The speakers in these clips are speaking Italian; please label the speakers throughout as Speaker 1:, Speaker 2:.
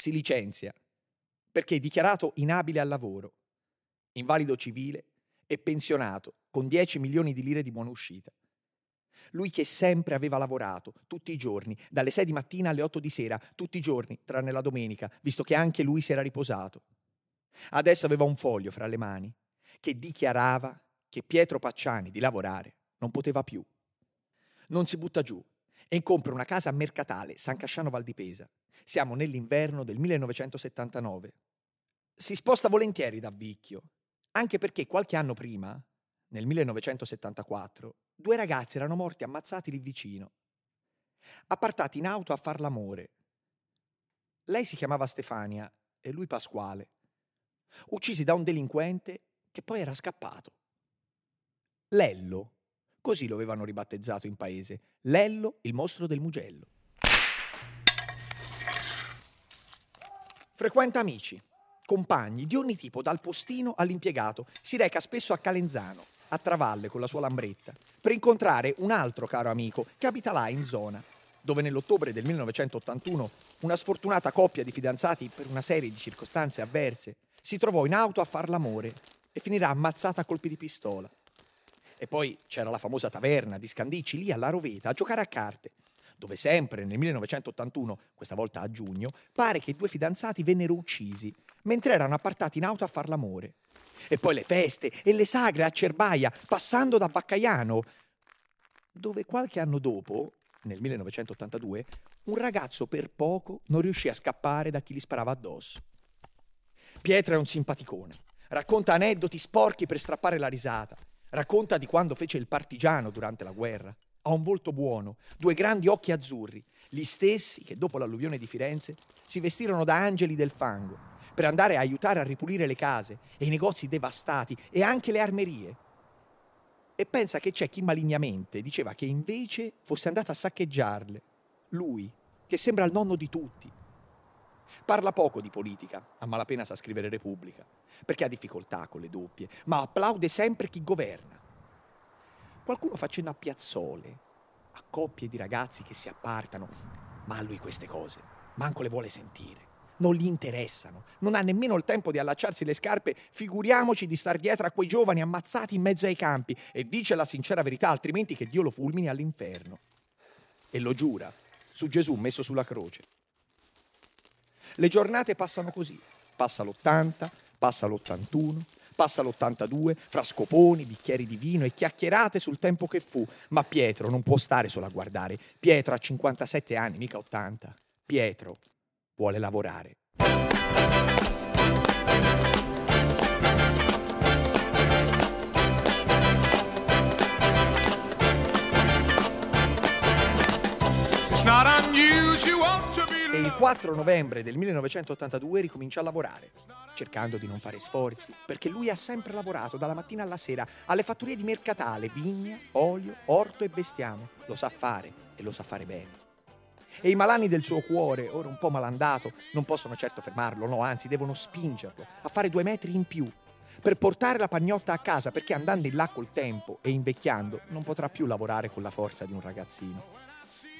Speaker 1: Si licenzia perché dichiarato inabile al lavoro, invalido civile e pensionato con 10 milioni di lire di buona uscita. Lui che sempre aveva lavorato, tutti i giorni, dalle 6 di mattina alle 8 di sera, tutti i giorni, tranne la domenica, visto che anche lui si era riposato. Adesso aveva un foglio fra le mani che dichiarava che Pietro Pacciani di lavorare non poteva più. Non si butta giù e compra una casa a Mercatale, San Casciano Val di Pesa. Siamo nell'inverno del 1979. Si sposta volentieri da Vicchio, anche perché qualche anno prima, nel 1974, due ragazzi erano morti ammazzati lì vicino, appartati in auto a far l'amore. Lei si chiamava Stefania e lui Pasquale, uccisi da un delinquente che poi era scappato. Lello, così lo avevano ribattezzato in paese, Lello il mostro del Mugello. Frequenta amici, compagni di ogni tipo, dal postino all'impiegato, si reca spesso a Calenzano, a Travalle con la sua lambretta, per incontrare un altro caro amico che abita là in zona, dove nell'ottobre del 1981 una sfortunata coppia di fidanzati, per una serie di circostanze avverse, si trovò in auto a far l'amore e finirà ammazzata a colpi di pistola. E poi c'era la famosa taverna di Scandicci lì alla Roveta a giocare a carte, dove sempre nel 1981, questa volta a giugno, pare che i due fidanzati vennero uccisi mentre erano appartati in auto a far l'amore. E poi le feste e le sagre a Cerbaia, passando da Baccaiano, dove qualche anno dopo, nel 1982, un ragazzo per poco non riuscì a scappare da chi gli sparava addosso. Pietro è un simpaticone, racconta aneddoti sporchi per strappare la risata, racconta di quando fece il partigiano durante la guerra. Ha un volto buono, due grandi occhi azzurri, gli stessi che dopo l'alluvione di Firenze si vestirono da angeli del fango per andare a aiutare a ripulire le case e i negozi devastati e anche le armerie. E pensa che c'è chi malignamente diceva che invece fosse andato a saccheggiarle. Lui, che sembra il nonno di tutti. Parla poco di politica, a malapena sa scrivere Repubblica, perché ha difficoltà con le doppie, ma applaude sempre chi governa. Qualcuno fa cenno a piazzole, a coppie di ragazzi che si appartano, ma a lui queste cose manco le vuole sentire non gli interessano, non ha nemmeno il tempo di allacciarsi le scarpe, figuriamoci di star dietro a quei giovani ammazzati in mezzo ai campi e dice la sincera verità, altrimenti che Dio lo fulmini all'inferno. E lo giura su Gesù messo sulla croce. Le giornate passano così, passa l'80, passa l'81, passa l'82, fra scoponi, bicchieri di vino e chiacchierate sul tempo che fu, ma Pietro non può stare solo a guardare. Pietro ha 57 anni, mica 80. Pietro vuole lavorare. 4 novembre del 1982 ricomincia a lavorare, cercando di non fare sforzi, perché lui ha sempre lavorato dalla mattina alla sera alle fattorie di Mercatale, vigna, olio, orto e bestiame. Lo sa fare e lo sa fare bene. E i malani del suo cuore, ora un po' malandato, non possono certo fermarlo, no, anzi devono spingerlo a fare due metri in più per portare la pagnotta a casa perché andando in là col tempo e invecchiando non potrà più lavorare con la forza di un ragazzino.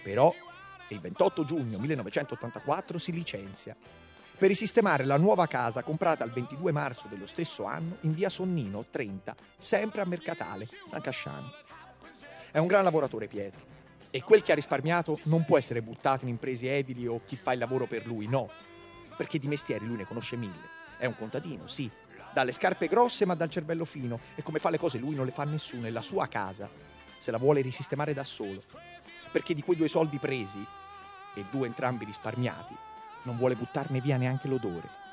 Speaker 1: Però il 28 giugno 1984 si licenzia per risistemare la nuova casa comprata il 22 marzo dello stesso anno in via Sonnino 30, sempre a Mercatale, San Casciano. È un gran lavoratore Pietro e quel che ha risparmiato non può essere buttato in imprese edili o chi fa il lavoro per lui, no. Perché di mestieri lui ne conosce mille. È un contadino, sì. Dalle scarpe grosse ma dal cervello fino. E come fa le cose lui non le fa nessuno. E la sua casa se la vuole risistemare da solo. Perché di quei due soldi presi, e due entrambi risparmiati, non vuole buttarne via neanche l'odore.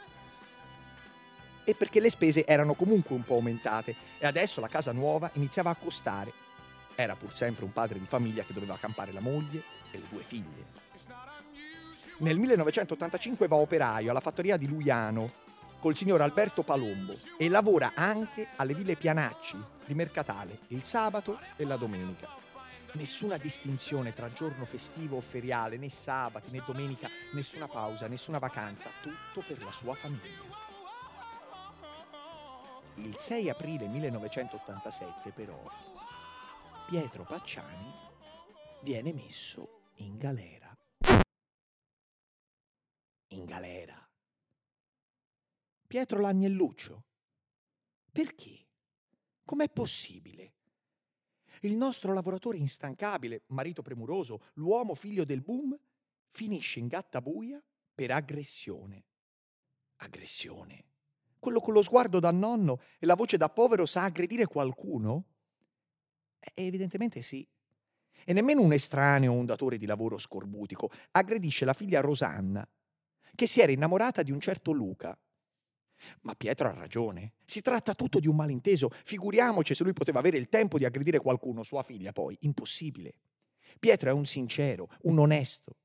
Speaker 1: E perché le spese erano comunque un po' aumentate e adesso la casa nuova iniziava a costare era pur sempre un padre di famiglia che doveva campare la moglie e le due figlie. Nel 1985 va operaio alla fattoria di Luiano col signor Alberto Palombo e lavora anche alle ville Pianacci di Mercatale il sabato e la domenica. Nessuna distinzione tra giorno festivo o feriale, né sabati né domenica, nessuna pausa, nessuna vacanza, tutto per la sua famiglia. Il 6 aprile 1987 però Pietro Pacciani viene messo in galera. In galera. Pietro Lagnelluccio. Perché? Com'è possibile? Il nostro lavoratore instancabile, marito premuroso, l'uomo figlio del boom, finisce in gattabuia per aggressione. Aggressione. Quello con lo sguardo da nonno e la voce da povero sa aggredire qualcuno? Eh, evidentemente sì. E nemmeno un estraneo o un datore di lavoro scorbutico aggredisce la figlia Rosanna, che si era innamorata di un certo Luca. Ma Pietro ha ragione. Si tratta tutto di un malinteso. Figuriamoci se lui poteva avere il tempo di aggredire qualcuno, sua figlia poi. Impossibile. Pietro è un sincero, un onesto.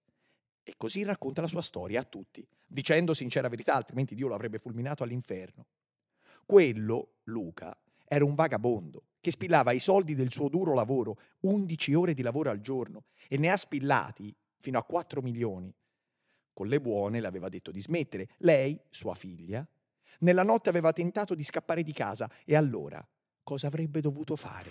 Speaker 1: E così racconta la sua storia a tutti, dicendo sincera verità, altrimenti Dio lo avrebbe fulminato all'inferno. Quello, Luca, era un vagabondo che spillava i soldi del suo duro lavoro, 11 ore di lavoro al giorno, e ne ha spillati fino a 4 milioni. Con le buone le aveva detto di smettere. Lei, sua figlia, nella notte aveva tentato di scappare di casa e allora cosa avrebbe dovuto fare?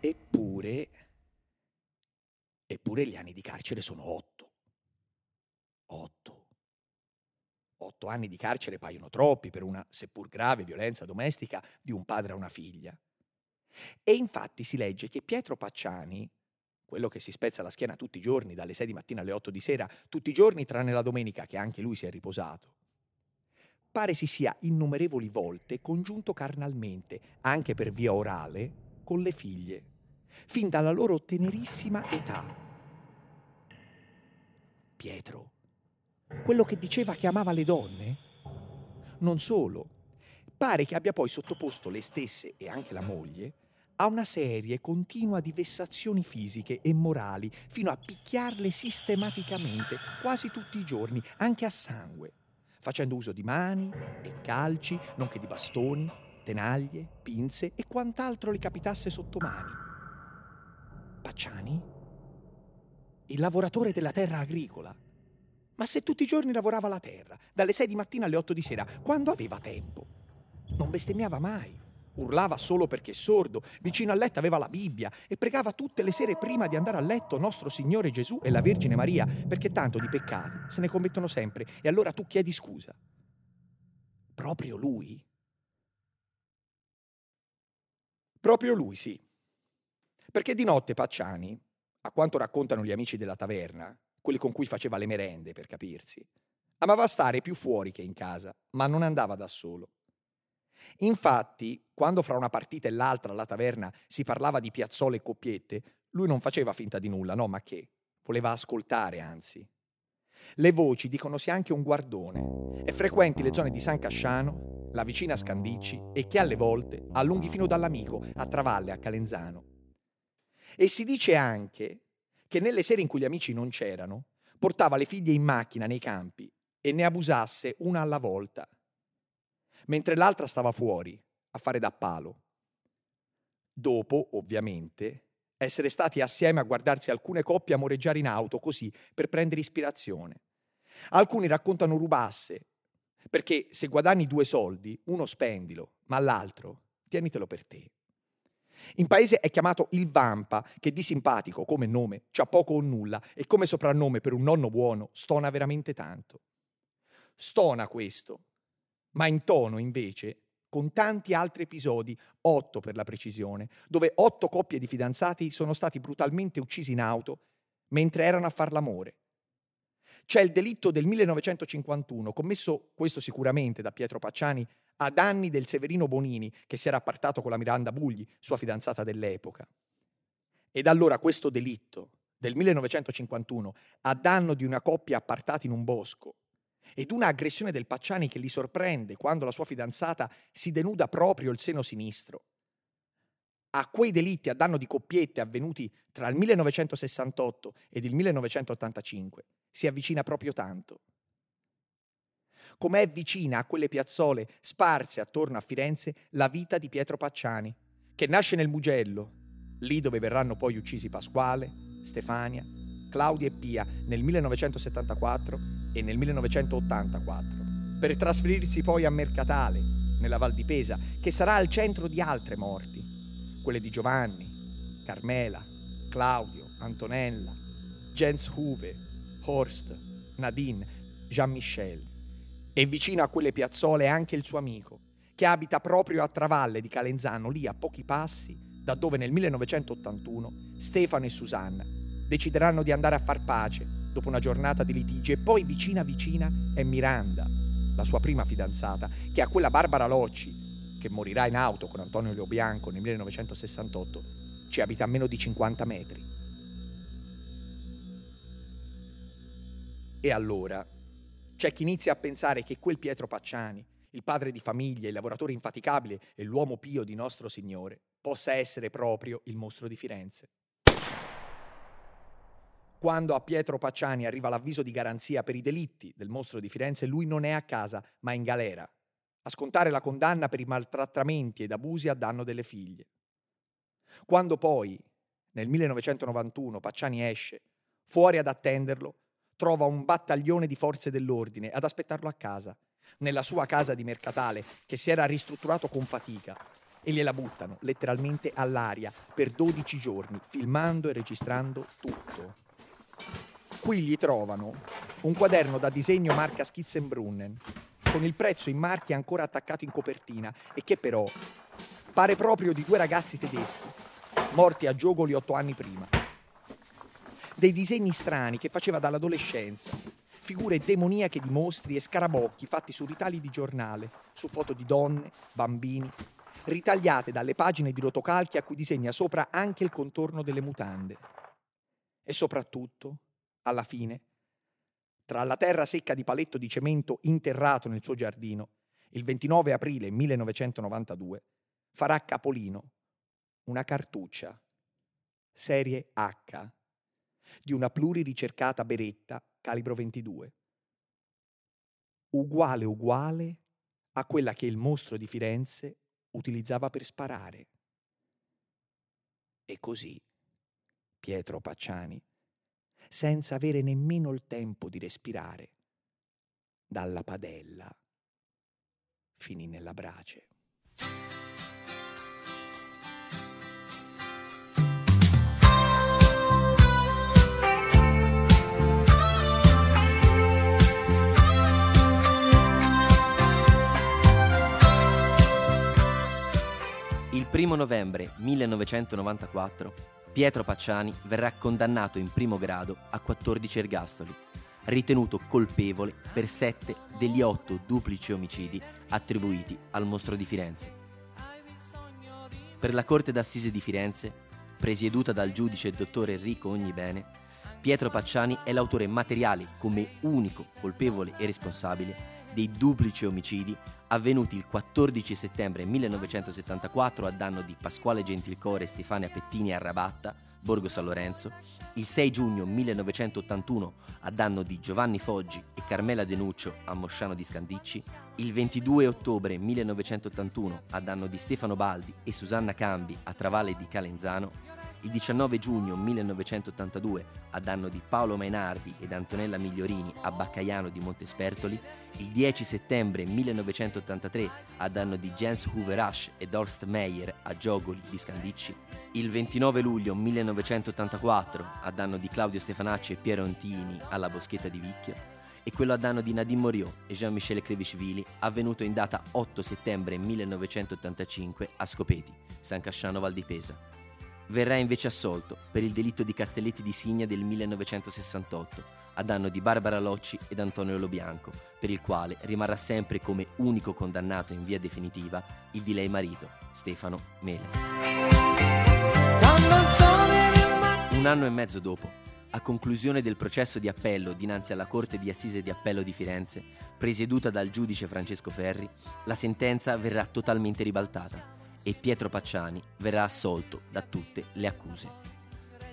Speaker 1: Eppure, eppure gli anni di carcere sono otto. Otto. Otto anni di carcere paiono troppi per una seppur grave violenza domestica di un padre a una figlia. E infatti si legge che Pietro Pacciani, quello che si spezza la schiena tutti i giorni, dalle 6 di mattina alle 8 di sera, tutti i giorni tranne la domenica che anche lui si è riposato, pare si sia innumerevoli volte congiunto carnalmente, anche per via orale, con le figlie, fin dalla loro tenerissima età. Pietro, quello che diceva che amava le donne? Non solo, pare che abbia poi sottoposto le stesse e anche la moglie a una serie continua di vessazioni fisiche e morali, fino a picchiarle sistematicamente, quasi tutti i giorni, anche a sangue, facendo uso di mani e calci, nonché di bastoni, tenaglie, pinze e quant'altro le capitasse sotto mani. Pacciani? Il lavoratore della terra agricola. Ma se tutti i giorni lavorava la terra, dalle 6 di mattina alle 8 di sera, quando aveva tempo? Non bestemmiava mai. Urlava solo perché sordo, vicino al letto aveva la Bibbia e pregava tutte le sere prima di andare a letto nostro Signore Gesù e la Vergine Maria, perché tanto di peccati se ne commettono sempre e allora tu chiedi scusa. Proprio lui? Proprio lui, sì. Perché di notte Pacciani, a quanto raccontano gli amici della taverna, quelli con cui faceva le merende, per capirsi, amava stare più fuori che in casa, ma non andava da solo. Infatti, quando fra una partita e l'altra alla taverna si parlava di piazzole e coppiette, lui non faceva finta di nulla, no, ma che? Voleva ascoltare, anzi. Le voci dicono sia anche un guardone. È frequenti le zone di San Casciano, la vicina Scandicci e che alle volte allunghi fino dall'amico a Travalle, a Calenzano. E si dice anche che nelle sere in cui gli amici non c'erano, portava le figlie in macchina nei campi e ne abusasse una alla volta, mentre l'altra stava fuori a fare da palo. Dopo, ovviamente, essere stati assieme a guardarsi alcune coppie amoreggiare in auto così per prendere ispirazione. Alcuni raccontano rubasse, perché se guadagni due soldi, uno spendilo, ma l'altro tienitelo per te. In paese è chiamato il Vampa, che di simpatico come nome c'ha poco o nulla e come soprannome per un nonno buono stona veramente tanto. Stona questo, ma in tono invece con tanti altri episodi, otto per la precisione, dove otto coppie di fidanzati sono stati brutalmente uccisi in auto mentre erano a far l'amore. C'è il delitto del 1951, commesso, questo sicuramente, da Pietro Pacciani, a danni del Severino Bonini, che si era appartato con la Miranda Bugli, sua fidanzata dell'epoca. Ed allora questo delitto del 1951, a danno di una coppia appartata in un bosco, ed una aggressione del Pacciani che li sorprende quando la sua fidanzata si denuda proprio il seno sinistro. A quei delitti a danno di coppiette avvenuti tra il 1968 ed il 1985 si avvicina proprio tanto. Come è vicina a quelle piazzole sparse attorno a Firenze la vita di Pietro Pacciani, che nasce nel Mugello, lì dove verranno poi uccisi Pasquale, Stefania, Claudia e Pia nel 1974 e nel 1984, per trasferirsi poi a Mercatale, nella Val di Pesa, che sarà al centro di altre morti, quelle di Giovanni, Carmela, Claudio, Antonella, Jens Huve, Horst, Nadine, Jean-Michel. E vicino a quelle piazzole anche il suo amico, che abita proprio a Travalle di Calenzano, lì a pochi passi da dove nel 1981 Stefano e Susanna decideranno di andare a far pace dopo una giornata di litigi e poi vicina vicina è Miranda, la sua prima fidanzata, che ha quella Barbara Locci, che morirà in auto con Antonio Leo Bianco nel 1968, ci abita a meno di 50 metri. E allora c'è chi inizia a pensare che quel Pietro Pacciani, il padre di famiglia, il lavoratore infaticabile e l'uomo pio di nostro Signore, possa essere proprio il mostro di Firenze. Quando a Pietro Pacciani arriva l'avviso di garanzia per i delitti del mostro di Firenze, lui non è a casa, ma in galera, a scontare la condanna per i maltrattamenti ed abusi a danno delle figlie. Quando poi, nel 1991, Pacciani esce, fuori ad attenderlo, trova un battaglione di forze dell'ordine ad aspettarlo a casa, nella sua casa di Mercatale, che si era ristrutturato con fatica, e gliela buttano letteralmente all'aria per 12 giorni, filmando e registrando tutto. Qui gli trovano un quaderno da disegno marca Skizzenbrunnen, con il prezzo in marchi ancora attaccato in copertina e che però pare proprio di due ragazzi tedeschi, morti a Giogoli otto anni prima. Dei disegni strani che faceva dall'adolescenza, figure demoniache di mostri e scarabocchi fatti su ritali di giornale, su foto di donne, bambini, ritagliate dalle pagine di rotocalchi a cui disegna sopra anche il contorno delle mutande. E soprattutto, alla fine, tra la terra secca di paletto di cemento interrato nel suo giardino, il 29 aprile 1992, farà capolino una cartuccia, serie H, di una pluriricercata beretta calibro 22, uguale uguale a quella che il mostro di Firenze utilizzava per sparare. E così Pietro Pacciani, senza avere nemmeno il tempo di respirare, dalla padella finì nella brace.
Speaker 2: Il primo novembre 1994 Pietro Pacciani verrà condannato in primo grado a 14 ergastoli, ritenuto colpevole per sette degli otto duplici omicidi attribuiti al mostro di Firenze. Per la Corte d'Assise di Firenze, presieduta dal giudice dottor Enrico Ognibene, Pietro Pacciani è l'autore materiale come unico colpevole e responsabile dei duplici omicidi avvenuti il 14 settembre 1974 a danno di Pasquale Gentilcore e Stefania Pettini a Rabatta, Borgo San Lorenzo, il 6 giugno 1981 a danno di Giovanni Foggi e Carmela Denuccio a Mosciano di Scandicci, il 22 ottobre 1981 a danno di Stefano Baldi e Susanna Cambi a Travalle di Calenzano il 19 giugno 1982 a danno di Paolo Mainardi ed Antonella Migliorini a Baccaiano di Montespertoli, il 10 settembre 1983 a danno di Jens Huverasch ed Horst Meyer a Giogoli di Scandicci, il 29 luglio 1984 a danno di Claudio Stefanacci e Piero Antini alla Boschetta di Vicchio, e quello a danno di Nadine Moriot e Jean-Michel Krevishvili, avvenuto in data 8 settembre 1985 a Scopeti, San Casciano Val di Pesa. Verrà invece assolto per il delitto di Castelletti di Signa del 1968, a danno di Barbara Locci ed Antonio Lobianco, per il quale rimarrà sempre come unico condannato in via definitiva il di lei marito, Stefano Mele. Un anno e mezzo dopo, a conclusione del processo di appello dinanzi alla Corte di Assise di Appello di Firenze, presieduta dal giudice Francesco Ferri, la sentenza verrà totalmente ribaltata e Pietro Pacciani verrà assolto da tutte le accuse.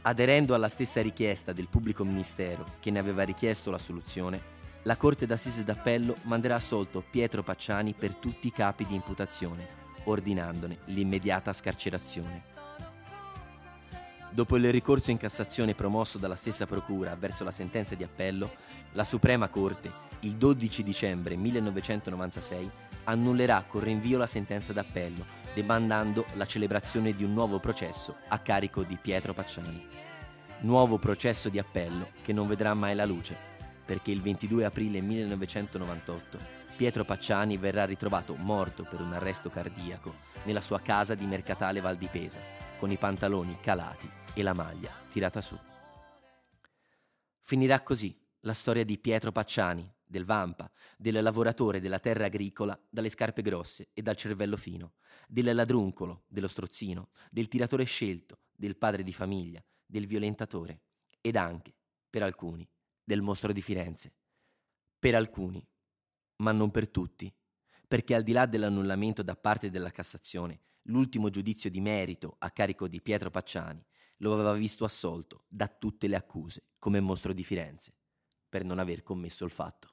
Speaker 2: Aderendo alla stessa richiesta del pubblico ministero che ne aveva richiesto la soluzione, la Corte d'Assise d'Appello manderà assolto Pietro Pacciani per tutti i capi di imputazione, ordinandone l'immediata scarcerazione. Dopo il ricorso in Cassazione promosso dalla stessa Procura verso la sentenza di appello, la Suprema Corte, il 12 dicembre 1996, annullerà con rinvio la sentenza d'appello, demandando la celebrazione di un nuovo processo a carico di Pietro Pacciani. Nuovo processo di appello che non vedrà mai la luce, perché il 22 aprile 1998 Pietro Pacciani verrà ritrovato morto per un arresto cardiaco nella sua casa di Mercatale Val di Pesa, con i pantaloni calati e la maglia tirata su. Finirà così la storia di Pietro Pacciani, del Vampa, del lavoratore della terra agricola dalle scarpe grosse e dal cervello fino, del ladruncolo, dello strozzino, del tiratore scelto, del padre di famiglia, del violentatore ed anche, per alcuni, del mostro di Firenze. Per alcuni, ma non per tutti, perché al di là dell'annullamento da parte della Cassazione, l'ultimo giudizio di merito a carico di Pietro Pacciani lo aveva visto assolto da tutte le accuse come mostro di Firenze per non aver commesso il fatto.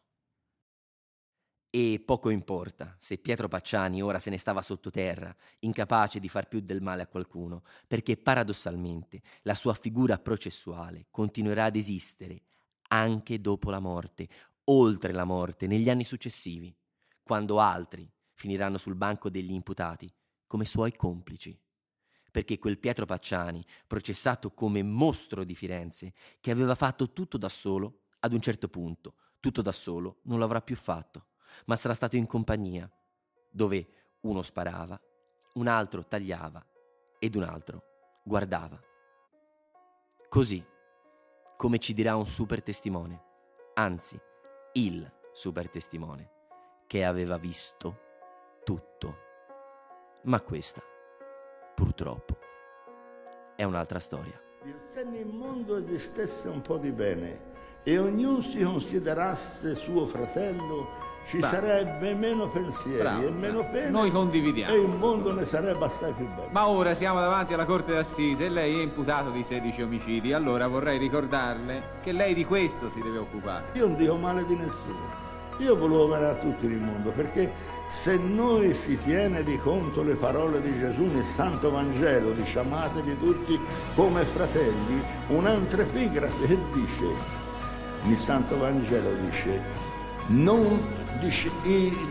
Speaker 2: E poco importa se Pietro Pacciani ora se ne stava sottoterra, incapace di far più del male a qualcuno, perché paradossalmente la sua figura processuale continuerà ad esistere anche dopo la morte, oltre la morte, negli anni successivi, quando altri finiranno sul banco degli imputati come suoi complici. Perché quel Pietro Pacciani, processato come mostro di Firenze, che aveva fatto tutto da solo, ad un certo punto, tutto da solo, non l'avrà più fatto, ma sarà stato in compagnia, dove uno sparava, un altro tagliava ed un altro guardava. Così, come ci dirà un super testimone, anzi, il super testimone, che aveva visto tutto. Ma questa purtroppo, è un'altra storia.
Speaker 3: Se nel mondo esistesse un po' di bene e ognuno si considerasse suo fratello, ci Bravo. sarebbe meno pensieri Bravo. e meno pene.
Speaker 4: Noi condividiamo.
Speaker 3: E il mondo ne sarebbe assai più bello.
Speaker 4: Ma ora siamo davanti alla Corte d'Assise e lei è imputato di 16 omicidi. Allora vorrei ricordarle che lei di questo si deve occupare.
Speaker 3: Io non dico male di nessuno. Io volevo bene a tutti nel mondo perché se noi si tiene di conto le parole di Gesù nel Santo Vangelo, dice amatevi tutti come fratelli, un'altra epigrafe che dice, nel Santo Vangelo dice, non dice,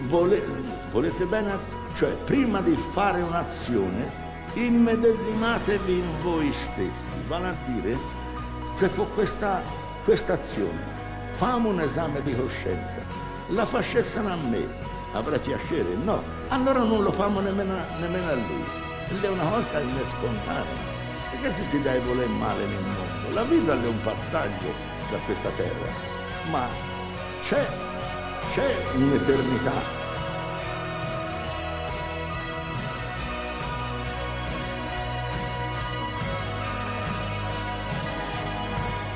Speaker 3: vole, volete bene, cioè prima di fare un'azione, immedesimatevi in voi stessi, vale a dire, se fu questa, questa azione, famo un esame di coscienza, la facessero a me, avrei piacere? No, allora non lo famo nemmeno, nemmeno a lui. Ed è una cosa inescontata. Perché se si deve voler male nel mondo? La vita è un passaggio da questa terra, ma c'è, c'è un'eternità.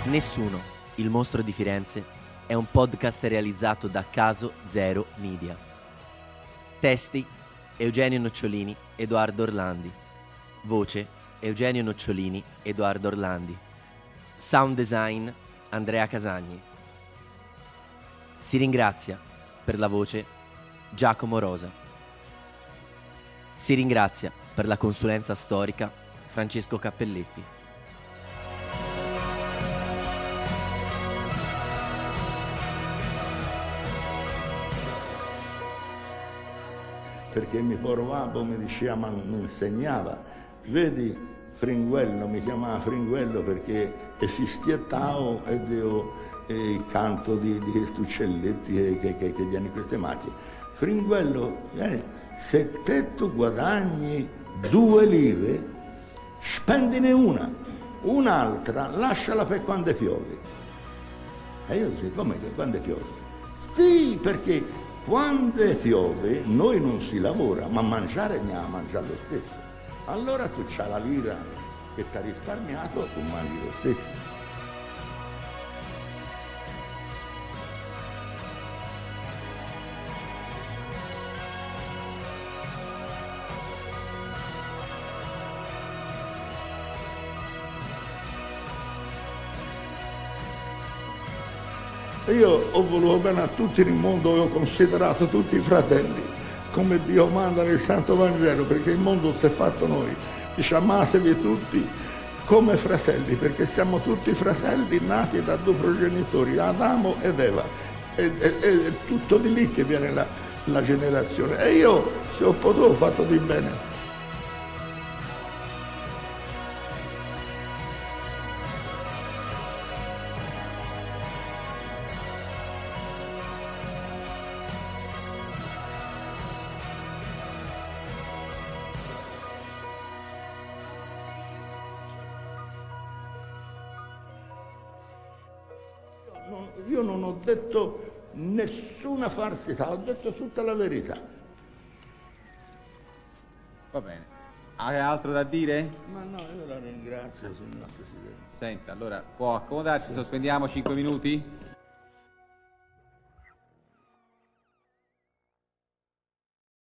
Speaker 2: Nessuno, il mostro di Firenze, è un podcast realizzato da Caso Zero Media. Testi Eugenio Nocciolini, Edoardo Orlandi. Voce Eugenio Nocciolini, Edoardo Orlandi. Sound design Andrea Casagni. Si ringrazia per la voce Giacomo Rosa. Si ringrazia per la consulenza storica Francesco Cappelletti.
Speaker 3: perché mi provavo, mi diceva, ma mi insegnava, vedi Fringuello, mi chiamava Fringuello perché esistia Tao ed io il canto di, questi uccelletti che, che, che, che viene queste macchie. Fringuello, eh, se te tu guadagni due lire, spendine una, un'altra lasciala per quando piove. E io dicevo, come quando piove? Sì, perché quando piove noi non si lavora, ma mangiare andiamo a mangiare lo stesso. Allora tu c'hai la lira che ti ha risparmiato, tu mangi lo stesso. Io ho voluto bene a tutti nel mondo e ho considerato tutti i fratelli come Dio manda nel Santo Vangelo, perché il mondo si è fatto noi. Dice amatevi tutti come fratelli, perché siamo tutti fratelli nati da due progenitori, Adamo ed Eva. È, è, è tutto di lì che viene la, la generazione. E io, se ho potuto, ho fatto di bene. Non- io non ho detto nessuna falsità, ho detto tutta la verità.
Speaker 4: Va bene. Hai altro da dire?
Speaker 3: Ma no, io la ringrazio, signor Presidente.
Speaker 4: Senta, allora può accomodarsi, sospendiamo 5 minuti?